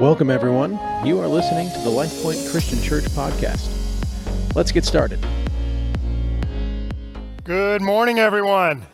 Welcome, everyone. You are listening to the LifePoint Christian Church podcast. Let's get started. Good morning, everyone.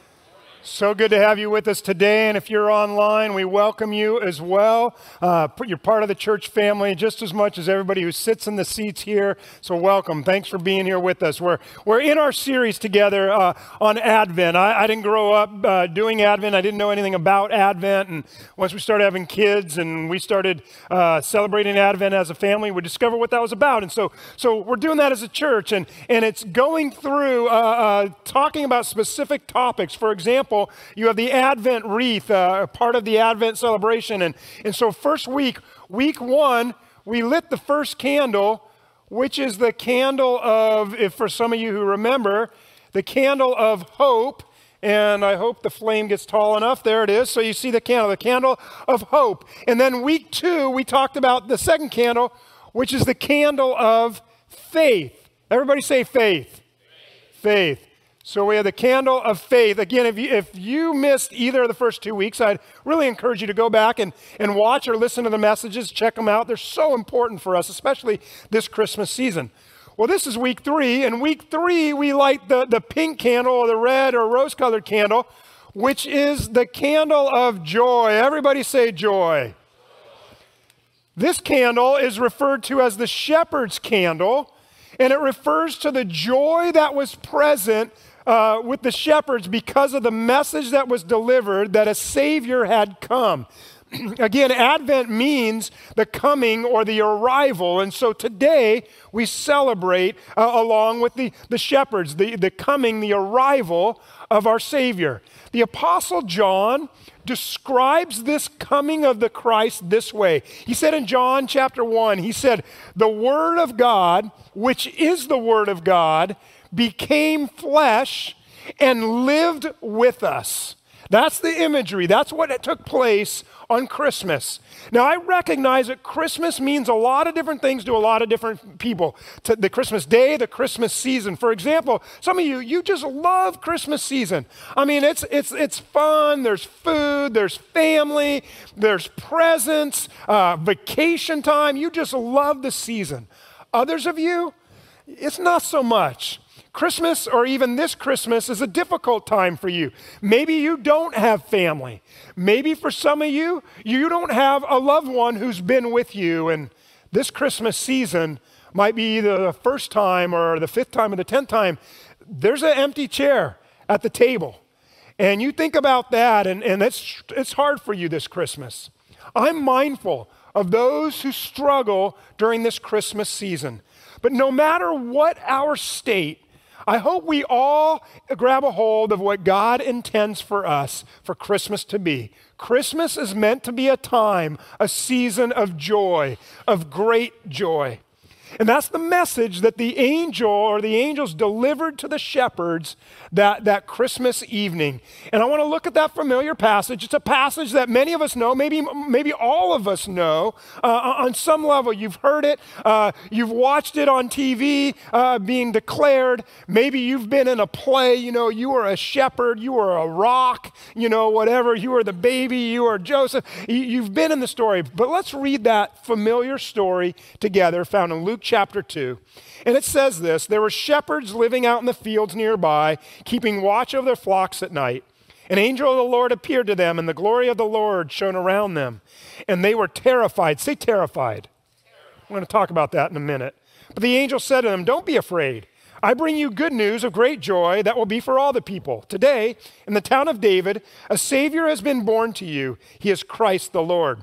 So good to have you with us today. And if you're online, we welcome you as well. Uh, you're part of the church family just as much as everybody who sits in the seats here. So welcome. Thanks for being here with us. We're, we're in our series together uh, on Advent. I, I, didn't grow up uh, doing Advent, I didn't know anything about Advent. And once we started having kids and we started uh, celebrating Advent as a family, we discovered what that was about. And so, so we're doing that as a church. And, and it's going through uh, uh, talking about specific topics. For example, example, you have the Advent wreath, uh, part of the Advent celebration. And, and so, first week, week one, we lit the first candle, which is the candle of, if for some of you who remember, the candle of hope. And I hope the flame gets tall enough. There it is. So you see the candle, the candle of hope. And then week two, we talked about the second candle, which is the candle of faith. Everybody say faith. Faith. faith. So we have the candle of faith. Again, if you, if you missed either of the first two weeks, I'd really encourage you to go back and, and watch or listen to the messages, check them out. They're so important for us, especially this Christmas season. Well, this is week three, and week three, we light the, the pink candle or the red or rose colored candle, which is the candle of joy. Everybody say joy. This candle is referred to as the shepherd's candle, and it refers to the joy that was present uh, with the shepherds because of the message that was delivered that a Savior had come. Again, Advent means the coming or the arrival. And so today we celebrate uh, along with the, the shepherds, the, the coming, the arrival of our Savior. The Apostle John describes this coming of the Christ this way. He said in John chapter 1, he said, The Word of God, which is the Word of God, became flesh and lived with us. That's the imagery. That's what took place on Christmas. Now, I recognize that Christmas means a lot of different things to a lot of different people. To the Christmas day, the Christmas season. For example, some of you, you just love Christmas season. I mean, it's, it's, it's fun. There's food, there's family, there's presents, uh, vacation time. You just love the season. Others of you, it's not so much. Christmas or even this Christmas is a difficult time for you. Maybe you don't have family. Maybe for some of you, you don't have a loved one who's been with you. And this Christmas season might be either the first time or the fifth time or the tenth time. There's an empty chair at the table. And you think about that, and, and it's, it's hard for you this Christmas. I'm mindful of those who struggle during this Christmas season. But no matter what our state, I hope we all grab a hold of what God intends for us for Christmas to be. Christmas is meant to be a time, a season of joy, of great joy. And that's the message that the angel or the angels delivered to the shepherds that, that Christmas evening. And I want to look at that familiar passage. It's a passage that many of us know, maybe, maybe all of us know. Uh, on some level, you've heard it, uh, you've watched it on TV uh, being declared. Maybe you've been in a play, you know, you were a shepherd, you were a rock, you know, whatever, you were the baby, you were Joseph. You've been in the story. But let's read that familiar story together found in Luke chapter 2. And it says this There were shepherds living out in the fields nearby, keeping watch over their flocks at night. An angel of the Lord appeared to them, and the glory of the Lord shone around them. And they were terrified. Say terrified. We're going to talk about that in a minute. But the angel said to them, Don't be afraid. I bring you good news of great joy that will be for all the people. Today, in the town of David, a Savior has been born to you. He is Christ the Lord.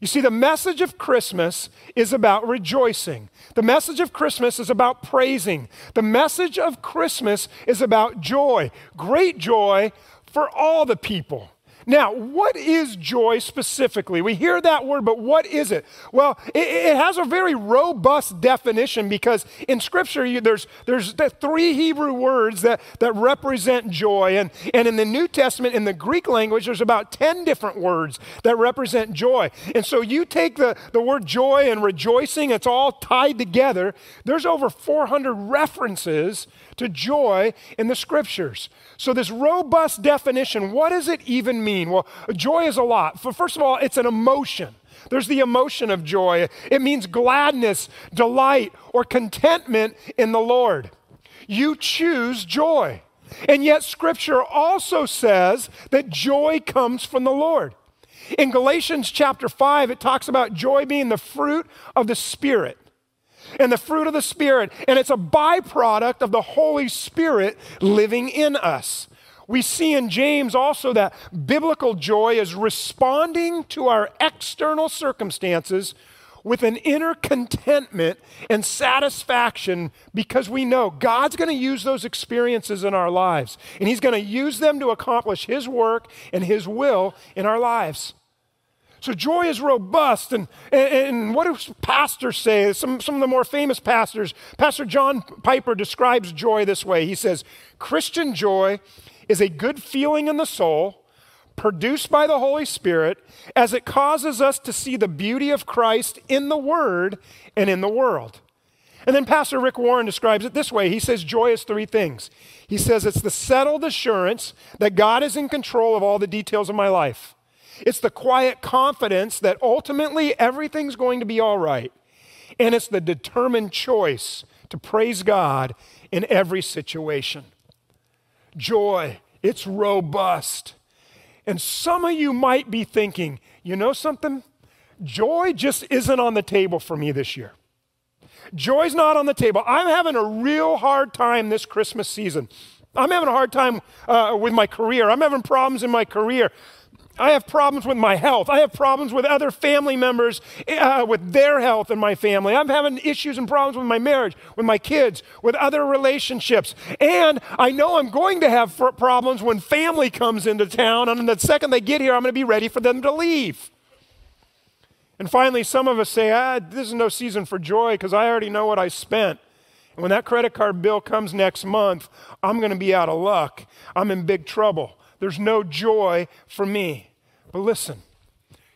You see, the message of Christmas is about rejoicing. The message of Christmas is about praising. The message of Christmas is about joy, great joy for all the people. Now, what is joy specifically? We hear that word, but what is it? Well, it, it has a very robust definition because in Scripture you, there's, there's the three Hebrew words that, that represent joy. And, and in the New Testament, in the Greek language, there's about 10 different words that represent joy. And so you take the, the word joy and rejoicing, it's all tied together. There's over 400 references to joy in the Scriptures. So, this robust definition, what does it even mean? Well, joy is a lot. First of all, it's an emotion. There's the emotion of joy. It means gladness, delight, or contentment in the Lord. You choose joy. And yet, Scripture also says that joy comes from the Lord. In Galatians chapter 5, it talks about joy being the fruit of the Spirit and the fruit of the Spirit, and it's a byproduct of the Holy Spirit living in us. We see in James also that biblical joy is responding to our external circumstances with an inner contentment and satisfaction because we know God's going to use those experiences in our lives and He's going to use them to accomplish His work and His will in our lives. So joy is robust. And, and, and, what do pastors say? Some, some of the more famous pastors, Pastor John Piper describes joy this way. He says, Christian joy is a good feeling in the soul produced by the Holy Spirit as it causes us to see the beauty of Christ in the Word and in the world. And then Pastor Rick Warren describes it this way. He says joy is three things. He says it's the settled assurance that God is in control of all the details of my life. It's the quiet confidence that ultimately everything's going to be all right. And it's the determined choice to praise God in every situation. Joy, it's robust. And some of you might be thinking, you know something? Joy just isn't on the table for me this year. Joy's not on the table. I'm having a real hard time this Christmas season. I'm having a hard time uh, with my career. I'm having problems in my career. I have problems with my health. I have problems with other family members, uh, with their health in my family. I'm having issues and problems with my marriage, with my kids, with other relationships. And I know I'm going to have problems when family comes into town. And the second they get here, I'm going to be ready for them to leave. And finally, some of us say, ah, this is no season for joy because I already know what I spent. And when that credit card bill comes next month, I'm going to be out of luck. I'm in big trouble. There's no joy for me. But listen,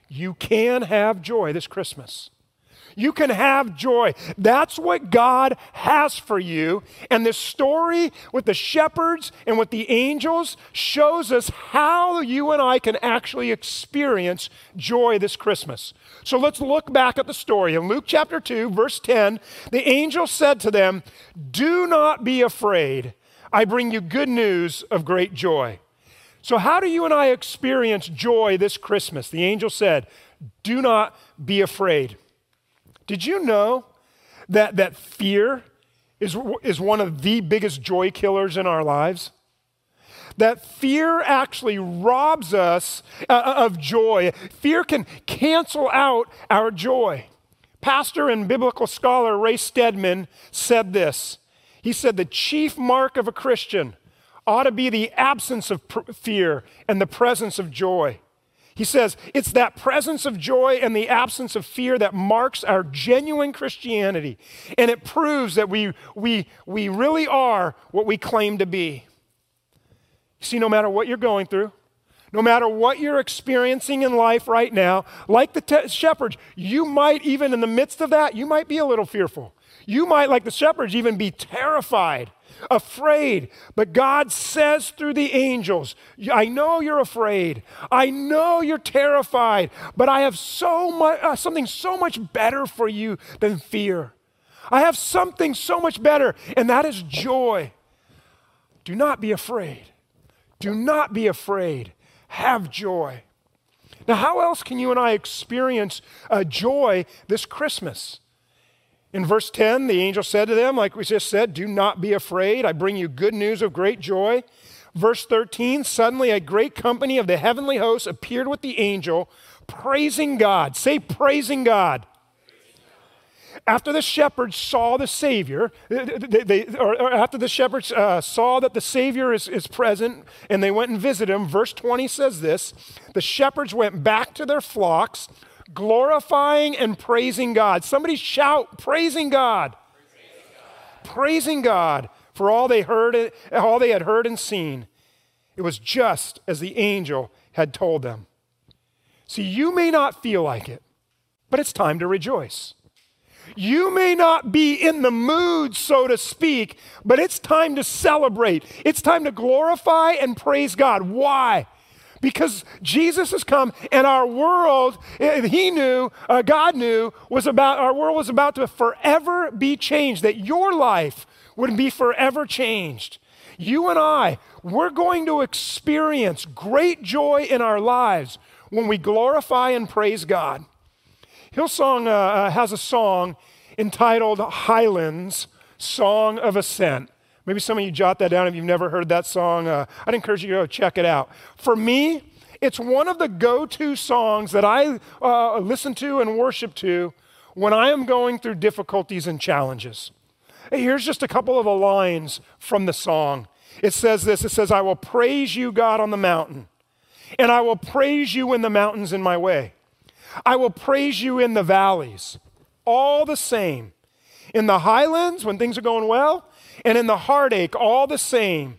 you can have joy this Christmas. You can have joy. That's what God has for you. And the story with the shepherds and with the angels shows us how you and I can actually experience joy this Christmas. So let's look back at the story. In Luke chapter 2, verse 10, the angel said to them, Do not be afraid. I bring you good news of great joy. So, how do you and I experience joy this Christmas? The angel said, Do not be afraid. Did you know that, that fear is, is one of the biggest joy killers in our lives? That fear actually robs us uh, uh, of joy. Fear can cancel out our joy. Pastor and biblical scholar Ray Stedman said this. He said, The chief mark of a Christian ought to be the absence of pr- fear and the presence of joy. He says it's that presence of joy and the absence of fear that marks our genuine Christianity. And it proves that we, we, we really are what we claim to be. See, no matter what you're going through, no matter what you're experiencing in life right now, like the te- shepherds, you might, even in the midst of that, you might be a little fearful. You might, like the shepherds, even be terrified afraid. But God says through the angels, I know you're afraid. I know you're terrified, but I have so much, uh, something so much better for you than fear. I have something so much better, and that is joy. Do not be afraid. Do not be afraid. Have joy. Now, how else can you and I experience uh, joy this Christmas? In verse 10, the angel said to them, like we just said, Do not be afraid. I bring you good news of great joy. Verse 13, suddenly a great company of the heavenly hosts appeared with the angel, praising God. Say, praising God. after the shepherds saw the Savior, they, they, or, after the shepherds uh, saw that the Savior is, is present and they went and visited him, verse 20 says this the shepherds went back to their flocks, glorifying and praising God. Somebody shout, praising God. Praising God, praising God for all they, heard, all they had heard and seen. It was just as the angel had told them. See, you may not feel like it, but it's time to rejoice. You may not be in the mood, so to speak, but it's time to celebrate. It's time to glorify and praise God. Why? Because Jesus has come and our world, he knew, uh, God knew, was about, our world was about to forever be changed, that your life would be forever changed. You and I, we're going to experience great joy in our lives when we glorify and praise God. Hillsong uh, uh, has a song entitled Highlands Song of Ascent. Maybe some of you jot that down if you've never heard that song. Uh, I'd encourage you to go check it out. For me, it's one of the go to songs that I uh, listen to and worship to when I am going through difficulties and challenges. Here's just a couple of the lines from the song. It says this It says, I will praise you, God, on the mountain, and I will praise you in the mountains in my way. I will praise you in the valleys, all the same. In the highlands, when things are going well, and in the heartache, all the same.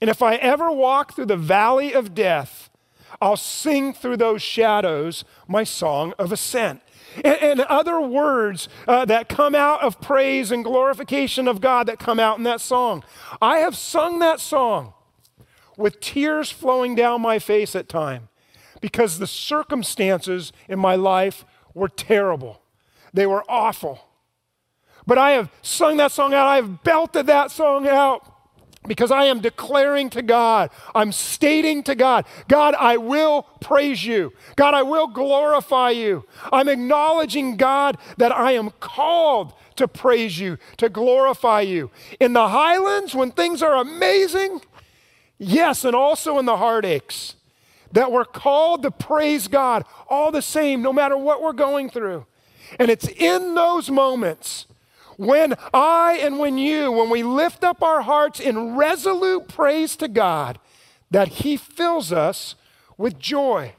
And if I ever walk through the valley of death, I'll sing through those shadows my song of ascent. And, and other words uh, that come out of praise and glorification of God that come out in that song. I have sung that song with tears flowing down my face at time because the circumstances in my life were terrible. They were awful. But I have sung that song out. I have belted that song out because I am declaring to God, I'm stating to God, God, I will praise you. God, I will glorify you. I'm acknowledging, God, that I am called to praise you, to glorify you. In the highlands, when things are amazing, yes, and also in the heartaches, that we're called to praise God all the same, no matter what we're going through. And it's in those moments when I and when you, when we lift up our hearts in resolute praise to God, that He fills us with joy.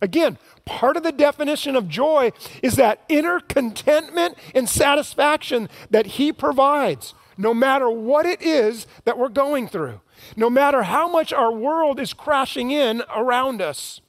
Again, part of the definition of joy is that inner contentment and satisfaction that He provides, no matter what it is that we're going through no matter how much our world is crashing in around us.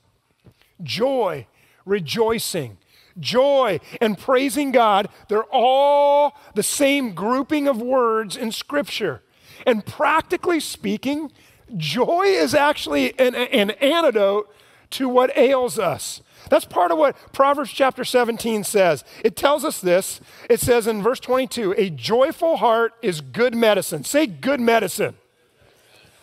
Joy, rejoicing, joy, and praising God, they're all the same grouping of words in Scripture. And practically speaking, joy is actually an, an antidote to what ails us. That's part of what Proverbs chapter 17 says. It tells us this. It says in verse 22 a joyful heart is good medicine. Say good medicine.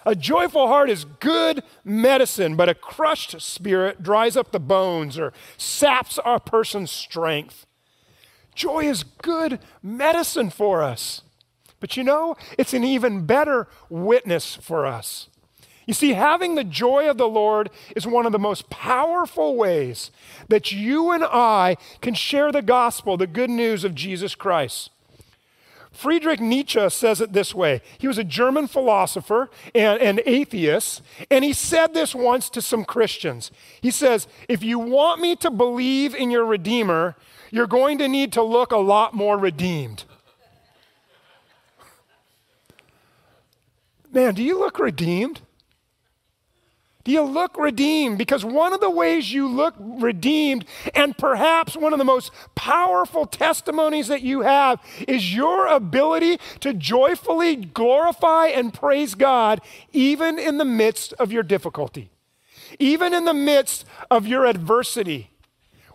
A joyful heart is good medicine, but a crushed spirit dries up the bones or saps a person's strength. Joy is good medicine for us. But you know, it's an even better witness for us. You see, having the joy of the Lord is one of the most powerful ways that you and I can share the gospel, the good news of Jesus Christ. Friedrich Nietzsche says it this way. He was a German philosopher and an atheist, and he said this once to some Christians. He says, If you want me to believe in your Redeemer, you're going to need to look a lot more redeemed. Man, do you look redeemed? Do you look redeemed? Because one of the ways you look redeemed, and perhaps one of the most powerful testimonies that you have, is your ability to joyfully glorify and praise God even in the midst of your difficulty, even in the midst of your adversity.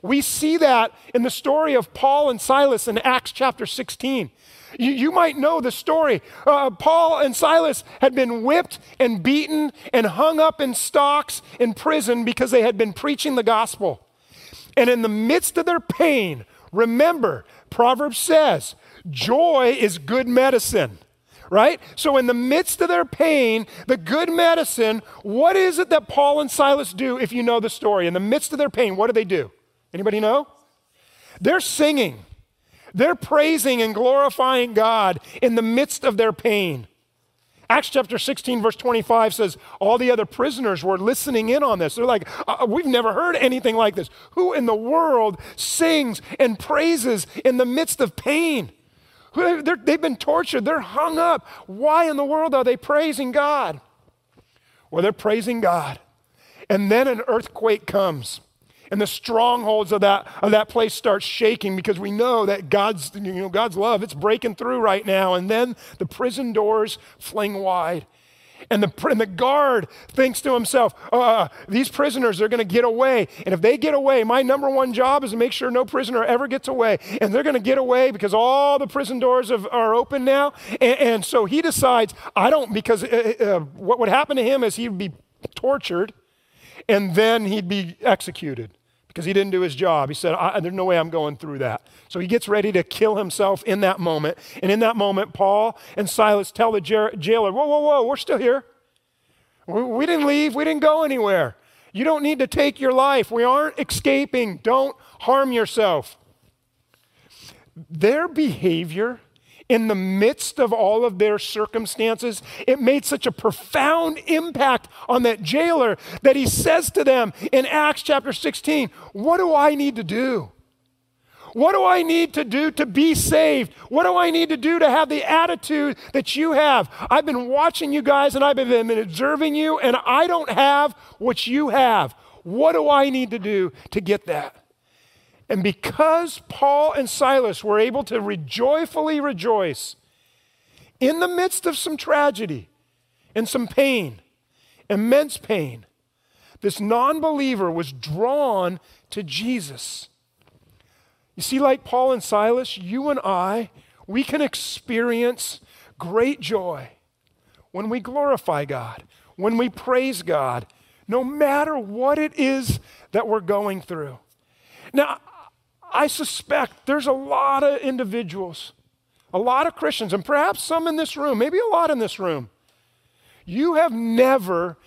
We see that in the story of Paul and Silas in Acts chapter 16. You, you might know the story. Uh, Paul and Silas had been whipped and beaten and hung up in stocks in prison because they had been preaching the gospel. And in the midst of their pain, remember, Proverbs says, joy is good medicine right? So, in the midst of their pain, the good medicine, what is it that Paul and Silas do if you know the story? In the midst of their pain, what do they do? Anybody know? They're singing. They're praising and glorifying God in the midst of their pain. Acts chapter 16, verse 25 says, All the other prisoners were listening in on this. They're like, uh, We've never heard anything like this. Who in the world sings and praises in the midst of pain? They've been tortured, they're hung up. Why in the world are they praising God? Well, they're praising God. And then an earthquake comes. And the strongholds of that, of that place start shaking because we know that God's, you know, God's love, it's breaking through right now. And then the prison doors fling wide. And the, and the guard thinks to himself, uh, these prisoners are going to get away. And if they get away, my number one job is to make sure no prisoner ever gets away. And they're going to get away because all the prison doors have, are open now. And, and, so he decides, I don't, because uh, uh, what would happen to him is he'd be tortured and then he'd be executed because he didn't do his job. He said, There's no way I'm going through that. So he gets ready to kill himself in that moment. And in that moment, Paul and Silas tell the jailer, Whoa, whoa, whoa, we're still here. We didn't leave, we didn't go anywhere. You don't need to take your life. We aren't escaping. Don't harm yourself. Their behavior in the midst of all of their circumstances, it made such a profound impact on that jailer that he says to them in Acts chapter 16, What do I need to do? What do I need to do to be saved? What do I need to do to have the attitude that you have? I've been watching you guys and I've been observing you, and I don't have what you have. What do I need to do to get that? And because Paul and Silas were able to re- joyfully rejoice in the midst of some tragedy and some pain, immense pain, this non believer was drawn to Jesus. You see, like Paul and Silas, you and I, we can experience great joy when we glorify God, when we praise God, no matter what it is that we're going through. Now, I suspect there's a lot of individuals, a lot of Christians, and perhaps some in this room, maybe a lot in this room. You have never,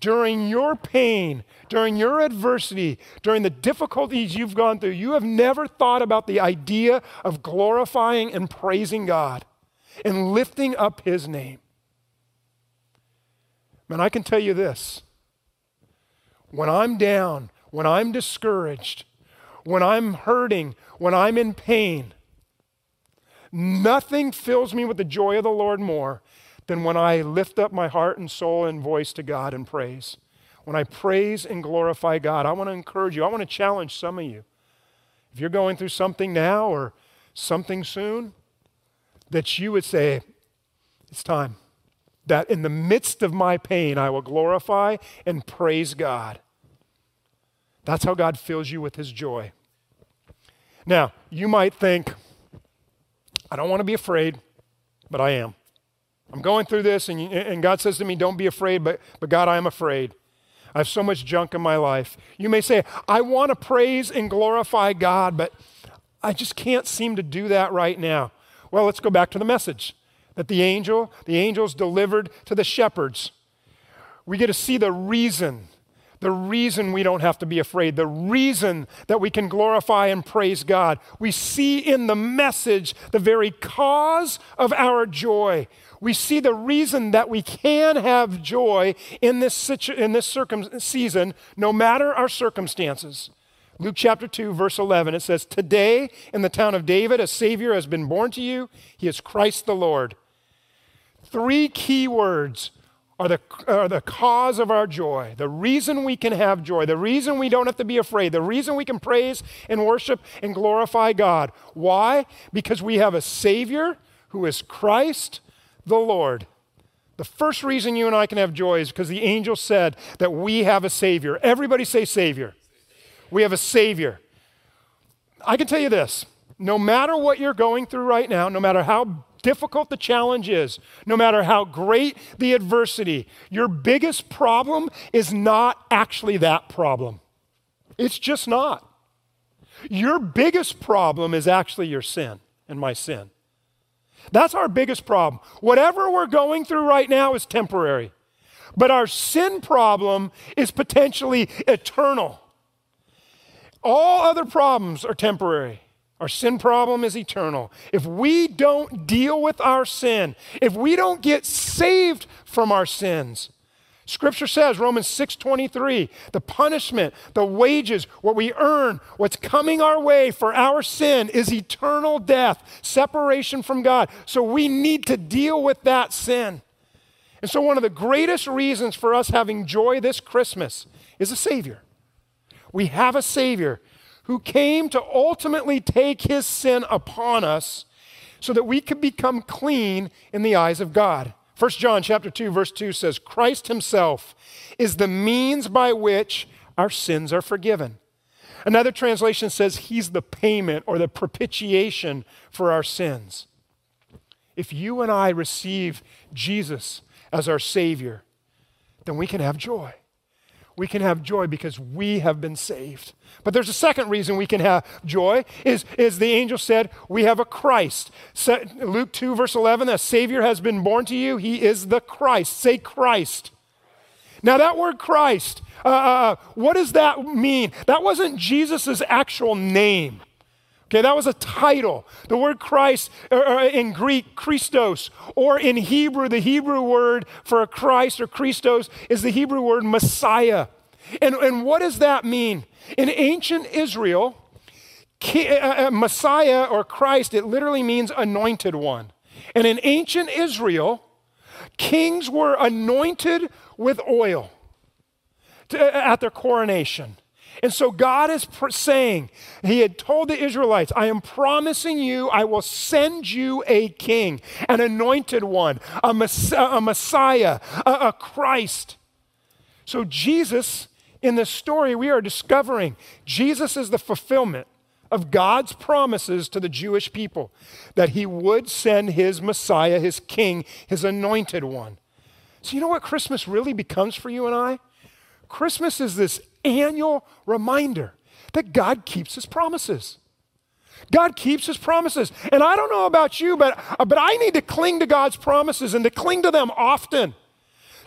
during your pain, during your adversity, during the difficulties you've gone through, you have never thought about the idea of glorifying and praising God and lifting up His name. Man, I can tell you this when I'm down, when I'm discouraged, when I'm hurting, when I'm in pain, nothing fills me with the joy of the Lord more than when I lift up my heart and soul and voice to God and praise. When I praise and glorify God, I want to encourage you. I want to challenge some of you. If you're going through something now or something soon, that you would say, It's time. That in the midst of my pain, I will glorify and praise God. That's how God fills you with his joy. Now, you might think, I don't want to be afraid, but I am. I'm going through this, and, and God says to me, Don't be afraid, but, but God, I am afraid. I have so much junk in my life. You may say, I want to praise and glorify God, but I just can't seem to do that right now. Well, let's go back to the message that the angel, the angels delivered to the shepherds. We get to see the reason the reason we don't have to be afraid, the reason that we can glorify and praise God. We see in the message the very cause of our joy. We see the reason that we can have joy in this, situ- in this circum- season, no matter our circumstances. Luke chapter 2, verse 11, it says, Today in the town of David, a Savior has been born to you. He is Christ the Lord. Three key words are the, are the cause of our joy, the reason we can have joy, the reason we don't have to be afraid, the reason we can praise and worship and glorify God. Why? Because we have a Savior who is Christ the Lord. The first reason you and I can have joy is because the angel said that we have a Savior. Everybody say Savior. We have a Savior. I can tell you this no matter what you're going through right now, no matter how difficult the challenge is, no matter how great the adversity, your biggest problem is not actually that problem. It's just not. Your biggest problem is actually your sin and my sin. That's our biggest problem. Whatever we're going through right now is temporary, but our sin problem is potentially eternal. All other problems are temporary. Our sin problem is eternal. If we don't deal with our sin, if we don't get saved from our sins, Scripture says, Romans 6:23, the punishment, the wages, what we earn, what's coming our way for our sin is eternal death, separation from God. So we need to deal with that sin. And so one of the greatest reasons for us having joy this Christmas is a savior. We have a savior who came to ultimately take his sin upon us so that we could become clean in the eyes of God. 1 John chapter 2 verse 2 says Christ himself is the means by which our sins are forgiven. Another translation says he's the payment or the propitiation for our sins. If you and I receive Jesus as our savior, then we can have joy. We can have joy because we have been saved. But there's a second reason we can have joy is, is the angel said, we have a Christ. Luke 2, verse 11, a Savior has been born to you. He is the Christ. Say Christ. Now, that word Christ, uh, uh, uh what does that mean? That wasn't Jesus' actual name. Okay, that was a title. The word Christ uh, uh, in Greek, Christos, or in Hebrew, the Hebrew word for a Christ or Christos is the Hebrew word Messiah. And, and what does that mean? In ancient Israel, uh, uh, Messiah or Christ, it literally means anointed one. And in ancient Israel, kings were anointed with oil uh, at their coronation. And so God is pr- saying, He had told the Israelites, I am promising you, I will send you a king, an anointed one, a, mess- a Messiah, a, a Christ. So Jesus in this story, we are discovering Jesus is the fulfillment of God's promises to the Jewish people that he would send his Messiah, his king, his anointed one. So, you know what Christmas really becomes for you and I? Christmas is this annual reminder that God keeps his promises. God keeps his promises. And I don't know about you, but, uh, but I need to cling to God's promises and to cling to them often.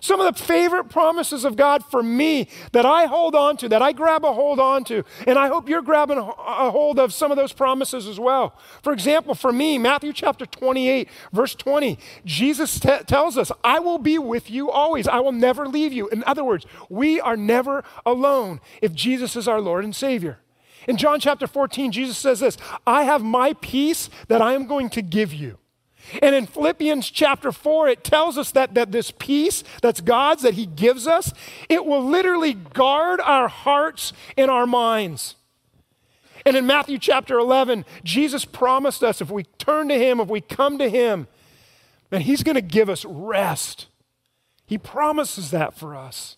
Some of the favorite promises of God for me that I hold on to, that I grab a hold on to, and I hope you're grabbing a hold of some of those promises as well. For example, for me, Matthew chapter 28, verse 20, Jesus t- tells us, I will be with you always. I will never leave you. In other words, we are never alone if Jesus is our Lord and Savior. In John chapter 14, Jesus says this I have my peace that I am going to give you. And in Philippians chapter 4, it tells us that, that this peace that's God's, that He gives us, it will literally guard our hearts and our minds. And in Matthew chapter 11, Jesus promised us if we turn to Him, if we come to Him, that He's going to give us rest. He promises that for us.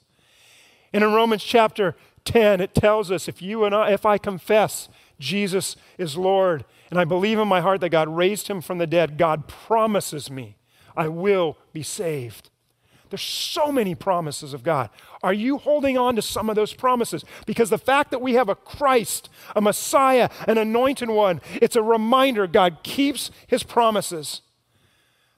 And in Romans chapter 10, it tells us if you and I, if I confess Jesus is Lord, and I believe in my heart that God raised him from the dead, God promises me I will be saved. There's so many promises of God. Are you holding on to some of those promises? Because the fact that we have a Christ, a Messiah, an anointed one, it's a reminder God keeps his promises.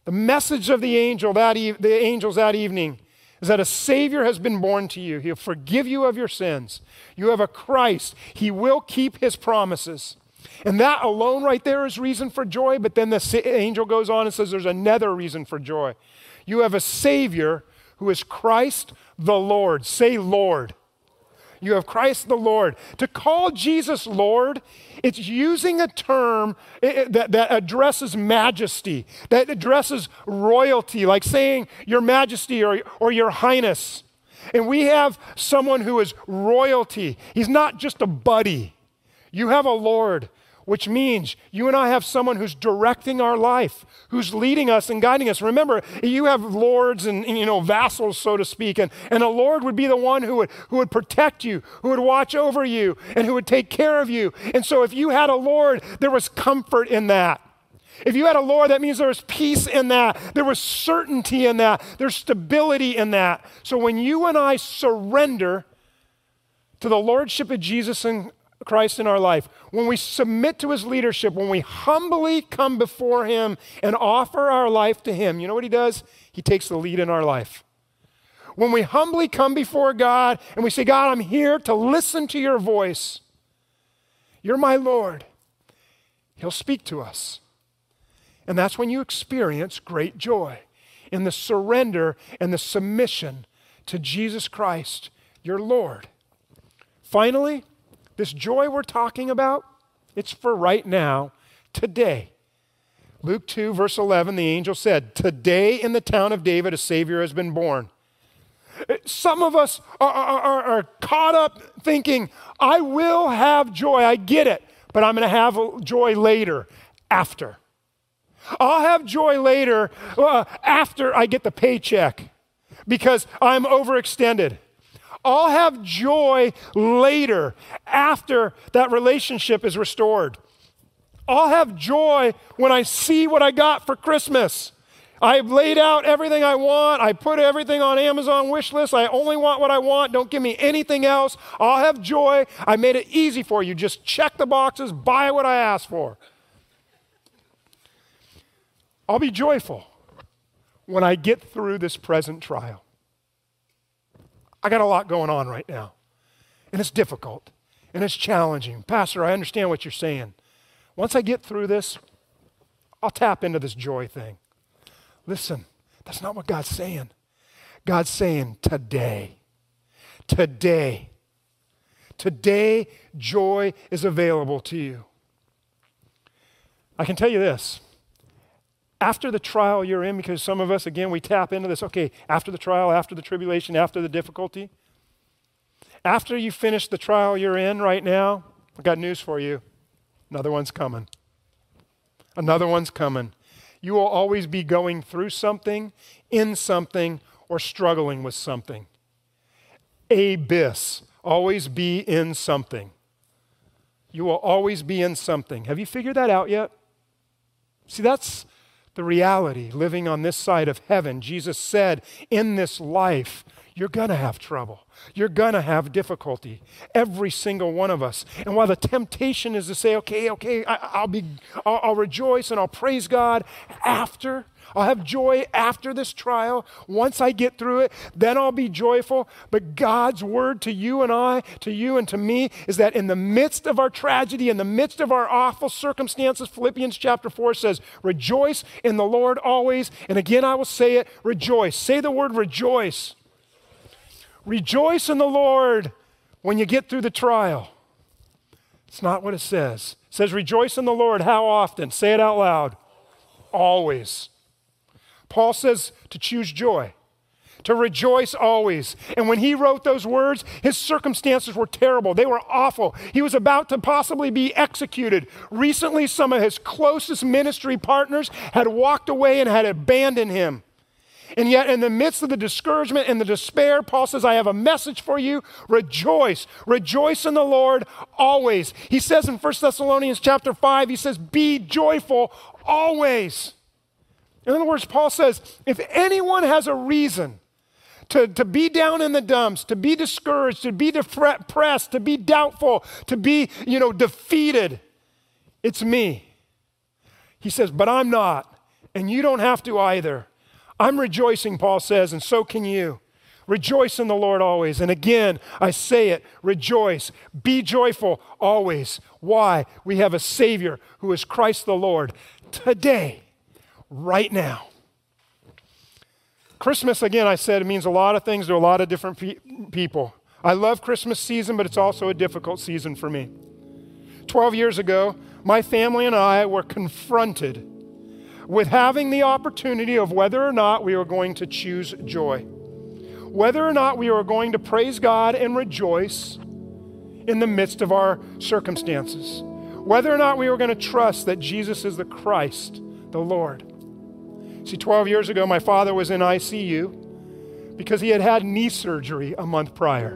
The message of the angel that e- the angels that evening is that a Savior has been born to you. He'll forgive you of your sins. You have a Christ. He will keep his promises. And that alone right there is reason for joy. But then the angel goes on and says there's another reason for joy. You have a Savior who is Christ the Lord. Say, Lord. You have Christ the Lord. To call Jesus Lord, it's using a term eh, eh, that, that addresses majesty, that addresses royalty, like saying Your Majesty or, or Your Highness. And we have someone who is royalty. He's not just a buddy. You have a Lord which means you and I have someone who's directing our life, who's leading us and guiding us. Remember, you have lords and, you know vassals, so to speak, and, and a lord would be the one who would, who would protect you, who would watch over you, and who would take care of you. And so if you had a lord, there was comfort in that. If you had a Lord, that means there was peace in that. There was certainty in that. There's stability in that. So when you and I surrender to the Lordship of Jesus and Christ in our life, when we submit to his leadership, when we humbly come before him and offer our life to him, you know what he does? He takes the lead in our life. When we humbly come before God and we say, God, I'm here to listen to your voice, you're my Lord. He'll speak to us. And that's when you experience great joy in the surrender and the submission to Jesus Christ, your Lord. Finally, this joy we're talking about, it's for right now, today. Luke 2, verse 11, the angel said, Today in the town of David a Savior has been born. Some of us are, are, are caught up thinking, I will have joy. I get it, but I'm going to have joy later, after. I'll have joy later uh, after I get the paycheck because I'm overextended. I'll have joy later after that relationship is restored. I'll have joy when I see what I got for Christmas. I've laid out everything I want. I put everything on Amazon wish list. I only want what I want. Don't give me anything else. I'll have joy. I made it easy for you. Just check the boxes, buy what I asked for. I'll be joyful when I get through this present trial. I got a lot going on right now, and it's difficult and it's challenging. Pastor, I understand what you're saying. Once I get through this, I'll tap into this joy thing. Listen, that's not what God's saying. God's saying today, today, today, joy is available to you. I can tell you this after the trial you're in, because some of us, again, we tap into this, okay, after the trial, after the tribulation, after the difficulty, after you finish the trial you're in right now, I've got news for you. Another one's coming. Another one's coming. You will always be going through something, in something, or struggling with something. Abyss. Always be in something. You will always be in something. Have you figured that out yet? See, that's the reality living on this side of heaven. Jesus said, in this life, you're going to have trouble. You're going to have difficulty. Every single one of us. And while the temptation is to say, okay, okay, I, will be, I'll, I'll rejoice and I'll praise God after, I'll have joy after this trial. Once I get through it, then I'll be joyful. But God's word to you and I, to you and to me, is that in the midst of our tragedy, in the midst of our awful circumstances, Philippians chapter 4 says, Rejoice in the Lord always. And again, I will say it rejoice. Say the word rejoice. Rejoice in the Lord when you get through the trial. It's not what it says. It says, Rejoice in the Lord. How often? Say it out loud. Always. Paul says to choose joy, to rejoice always. And when he wrote those words, his circumstances were terrible. They were awful. He was about to possibly be executed. Recently, some of his closest ministry partners had walked away and had abandoned him. And yet, in the midst of the discouragement and the despair, Paul says, I have a message for you. Rejoice. Rejoice in the Lord always. He says in 1 Thessalonians chapter 5, he says, Be joyful always. In other words, Paul says if anyone has a reason to, to be down in the dumps, to be discouraged, to be depressed, to be doubtful, to be, you know, defeated, it's me. He says, but I'm not, and you don't have to either. I'm rejoicing, Paul says, and so can you. Rejoice in the Lord always. And again, I say it rejoice. Be joyful always. Why? We have a Savior who is Christ the Lord. Today, right now. Christmas, again, I said, it means a lot of things to a lot of different pe- people. I love Christmas season, but it's also a difficult season for me. 12 years ago, my family and I were confronted with having the opportunity of whether or not we are going to choose joy, whether or not we are going to praise God and rejoice in the midst of our circumstances, whether or not we are going to trust that Jesus is the Christ, the Lord. See, 12 years ago, my father was in ICU because he had had knee surgery a month prior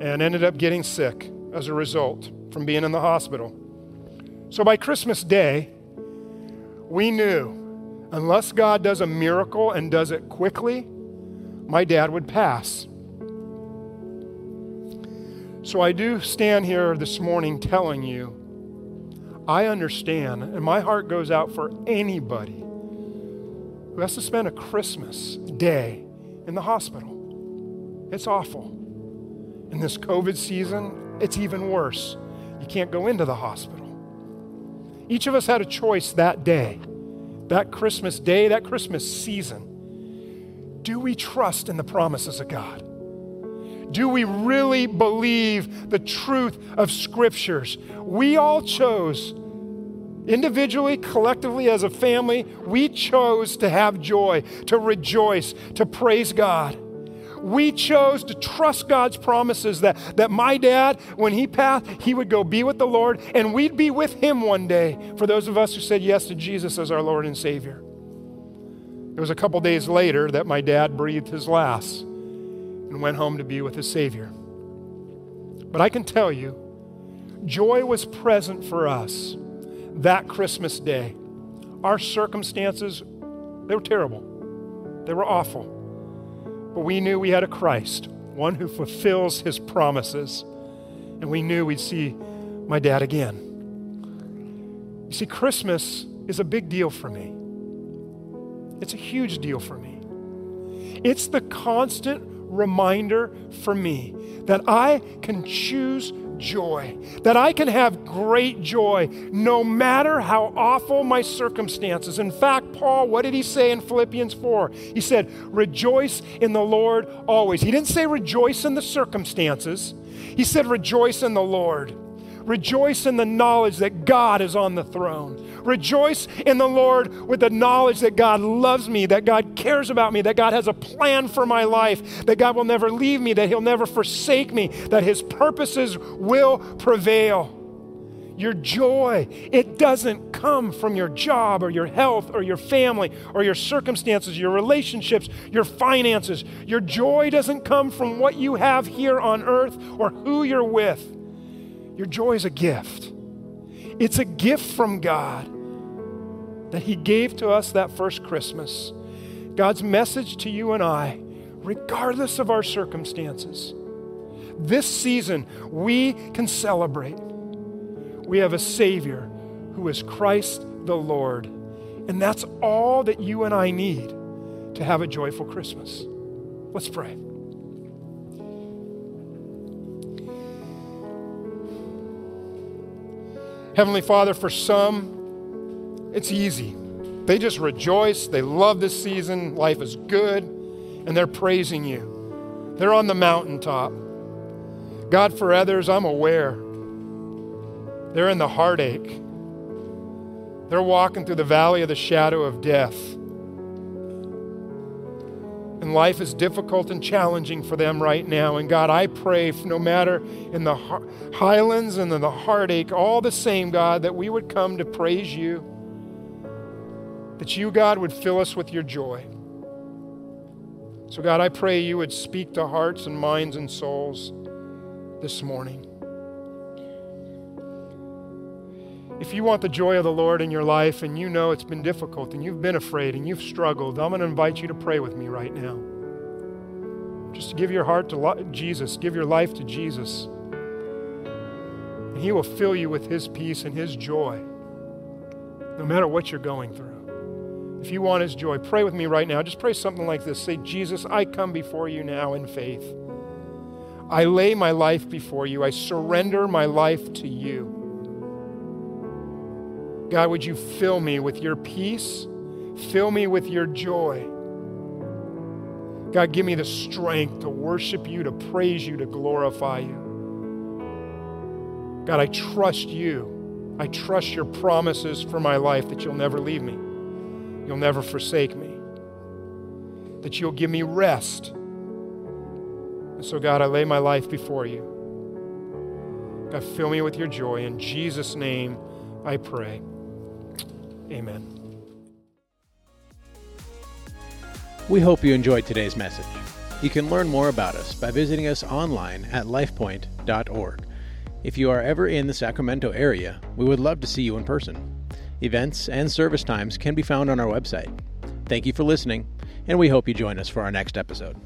and ended up getting sick as a result from being in the hospital. So by Christmas Day, we knew unless God does a miracle and does it quickly, my dad would pass. So I do stand here this morning telling you, I understand, and my heart goes out for anybody who has to spend a Christmas day in the hospital. It's awful. In this COVID season, it's even worse. You can't go into the hospital. Each of us had a choice that day, that Christmas day, that Christmas season. Do we trust in the promises of God? Do we really believe the truth of scriptures? We all chose, individually, collectively, as a family, we chose to have joy, to rejoice, to praise God. We chose to trust God's promises that, that my dad, when he passed, he would go be with the Lord and we'd be with him one day for those of us who said yes to Jesus as our Lord and Savior. It was a couple days later that my dad breathed his last and went home to be with his Savior. But I can tell you, joy was present for us that Christmas day. Our circumstances, they were terrible, they were awful. But we knew we had a Christ, one who fulfills his promises. And we knew we'd see my dad again. You see, Christmas is a big deal for me. It's a huge deal for me. It's the constant reminder for me that I can choose joy, that I can have great joy no matter how awful my circumstances. In fact, Paul, what did he say in Philippians 4? He said, Rejoice in the Lord always. He didn't say rejoice in the circumstances, he said, Rejoice in the Lord. Rejoice in the knowledge that God is on the throne. Rejoice in the Lord with the knowledge that God loves me, that God cares about me, that God has a plan for my life, that God will never leave me, that He'll never forsake me, that His purposes will prevail. Your joy, it doesn't come from your job or your health or your family or your circumstances, your relationships, your finances. Your joy doesn't come from what you have here on earth or who you're with. Your joy is a gift. It's a gift from God that He gave to us that first Christmas. God's message to you and I, regardless of our circumstances. This season, we can celebrate. We have a Savior who is Christ the Lord. And that's all that you and I need to have a joyful Christmas. Let's pray. Heavenly Father, for some, it's easy. They just rejoice. They love this season. Life is good. And they're praising you. They're on the mountaintop. God, for others, I'm aware. They're in the heartache. They're walking through the valley of the shadow of death and life is difficult and challenging for them right now. And God, I pray, no matter in the highlands and in the heartache, all the same, God, that we would come to praise you, that you, God, would fill us with your joy. So, God, I pray you would speak to hearts and minds and souls this morning. If you want the joy of the Lord in your life and you know it's been difficult and you've been afraid and you've struggled, I'm going to invite you to pray with me right now. Just to give your heart to Jesus, give your life to Jesus. And He will fill you with His peace and His joy, no matter what you're going through. If you want His joy, pray with me right now. Just pray something like this Say, Jesus, I come before you now in faith. I lay my life before you, I surrender my life to you. God, would you fill me with your peace? Fill me with your joy. God, give me the strength to worship you, to praise you, to glorify you. God, I trust you. I trust your promises for my life that you'll never leave me, you'll never forsake me, that you'll give me rest. And so, God, I lay my life before you. God, fill me with your joy. In Jesus' name, I pray. Amen. We hope you enjoyed today's message. You can learn more about us by visiting us online at lifepoint.org. If you are ever in the Sacramento area, we would love to see you in person. Events and service times can be found on our website. Thank you for listening, and we hope you join us for our next episode.